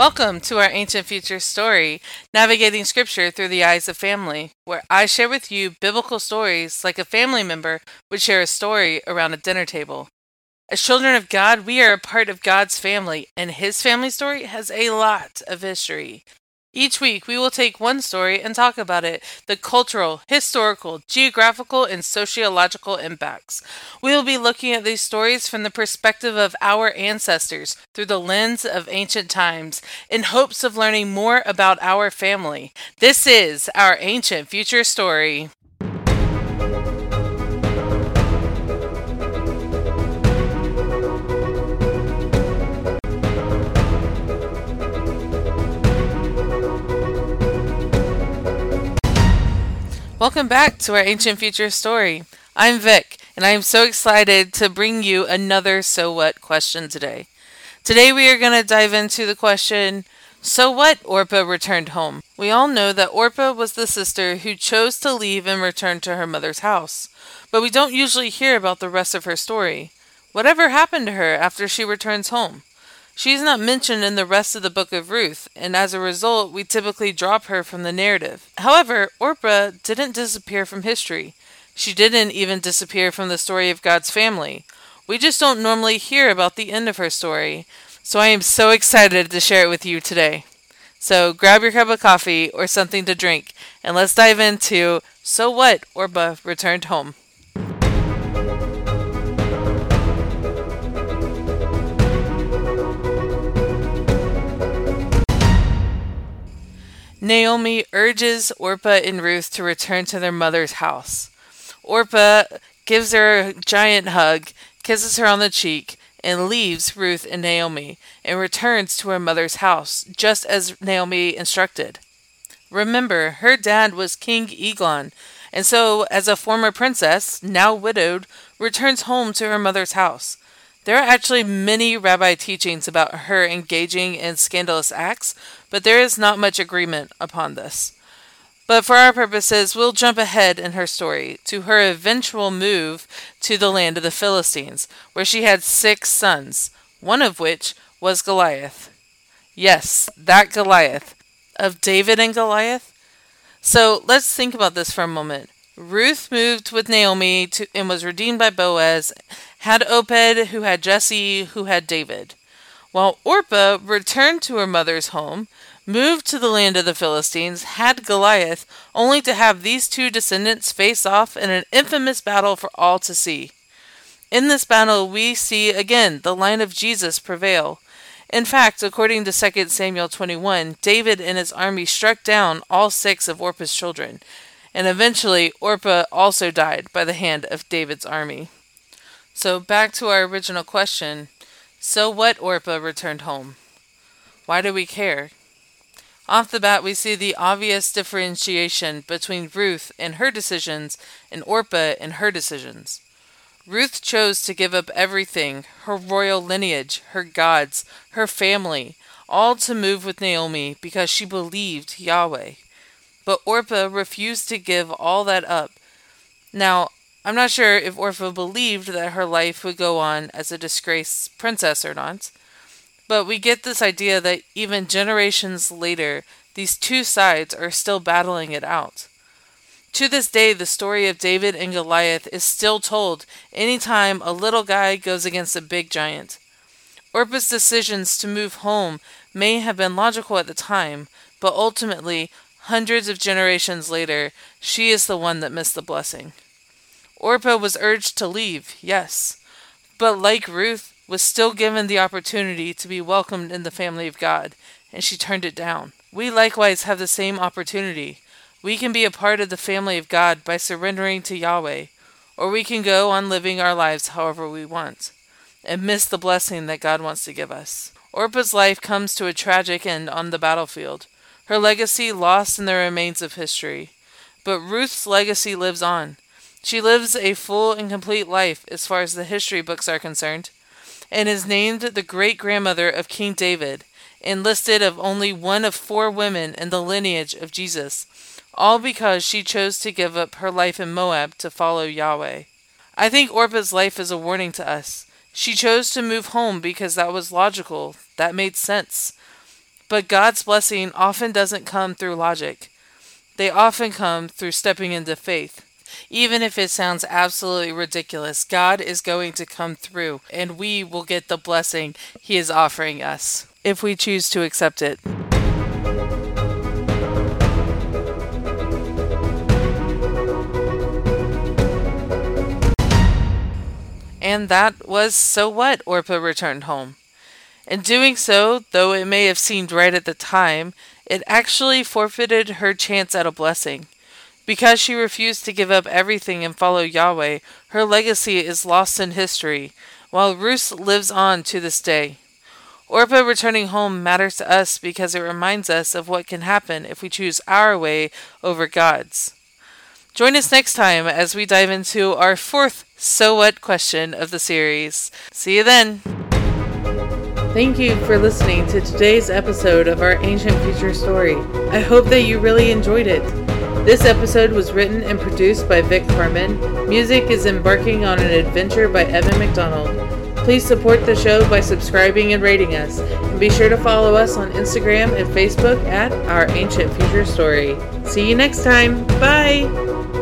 Welcome to our Ancient Future story, Navigating Scripture Through the Eyes of Family, where I share with you biblical stories like a family member would share a story around a dinner table. As children of God, we are a part of God's family, and His family story has a lot of history. Each week, we will take one story and talk about it the cultural, historical, geographical, and sociological impacts. We will be looking at these stories from the perspective of our ancestors through the lens of ancient times in hopes of learning more about our family. This is our ancient future story. Welcome back to our Ancient Future story. I'm Vic, and I am so excited to bring you another So What question today. Today we are going to dive into the question So what Orpah returned home? We all know that Orpah was the sister who chose to leave and return to her mother's house, but we don't usually hear about the rest of her story. Whatever happened to her after she returns home? She is not mentioned in the rest of the book of Ruth, and as a result, we typically drop her from the narrative. However, Orpah didn't disappear from history. She didn't even disappear from the story of God's family. We just don't normally hear about the end of her story, so I am so excited to share it with you today. So grab your cup of coffee or something to drink, and let's dive into So What Orpah Returned Home. Naomi urges Orpah and Ruth to return to their mother's house. Orpah gives her a giant hug, kisses her on the cheek, and leaves Ruth and Naomi and returns to her mother's house, just as Naomi instructed. Remember, her dad was King Eglon, and so, as a former princess, now widowed, returns home to her mother's house. There are actually many rabbi teachings about her engaging in scandalous acts, but there is not much agreement upon this. But for our purposes, we'll jump ahead in her story to her eventual move to the land of the Philistines, where she had six sons, one of which was Goliath. Yes, that Goliath. Of David and Goliath? So let's think about this for a moment. Ruth moved with Naomi to, and was redeemed by Boaz, had Obed, who had Jesse, who had David. While Orpah returned to her mother's home, moved to the land of the Philistines, had Goliath, only to have these two descendants face off in an infamous battle for all to see. In this battle, we see again the line of Jesus prevail. In fact, according to 2 Samuel 21, David and his army struck down all six of Orpah's children, and eventually Orpah also died by the hand of David's army. So, back to our original question so what Orpah returned home? Why do we care? Off the bat, we see the obvious differentiation between Ruth and her decisions and Orpah and her decisions. Ruth chose to give up everything her royal lineage, her gods, her family, all to move with Naomi because she believed Yahweh. But Orpah refused to give all that up. Now, I'm not sure if Orpah believed that her life would go on as a disgraced princess or not, but we get this idea that even generations later, these two sides are still battling it out. To this day, the story of David and Goliath is still told anytime a little guy goes against a big giant. Orpah's decisions to move home may have been logical at the time, but ultimately, hundreds of generations later, she is the one that missed the blessing. Orpah was urged to leave, yes, but like Ruth, was still given the opportunity to be welcomed in the family of God, and she turned it down. We likewise have the same opportunity. We can be a part of the family of God by surrendering to Yahweh, or we can go on living our lives however we want and miss the blessing that God wants to give us. Orpah's life comes to a tragic end on the battlefield, her legacy lost in the remains of history. But Ruth's legacy lives on. She lives a full and complete life as far as the history books are concerned, and is named the great grandmother of King David, and listed of only one of four women in the lineage of Jesus, all because she chose to give up her life in Moab to follow Yahweh. I think Orpah's life is a warning to us. She chose to move home because that was logical, that made sense. But God's blessing often doesn't come through logic. They often come through stepping into faith. Even if it sounds absolutely ridiculous, God is going to come through and we will get the blessing He is offering us if we choose to accept it. And that was so what Orpah returned home. In doing so, though it may have seemed right at the time, it actually forfeited her chance at a blessing. Because she refused to give up everything and follow Yahweh, her legacy is lost in history, while Ruth lives on to this day. Orpah returning home matters to us because it reminds us of what can happen if we choose our way over God's. Join us next time as we dive into our fourth So What question of the series. See you then! Thank you for listening to today's episode of our Ancient Future Story. I hope that you really enjoyed it. This episode was written and produced by Vic Harmon. Music is Embarking on an Adventure by Evan McDonald. Please support the show by subscribing and rating us. And be sure to follow us on Instagram and Facebook at Our Ancient Future Story. See you next time. Bye!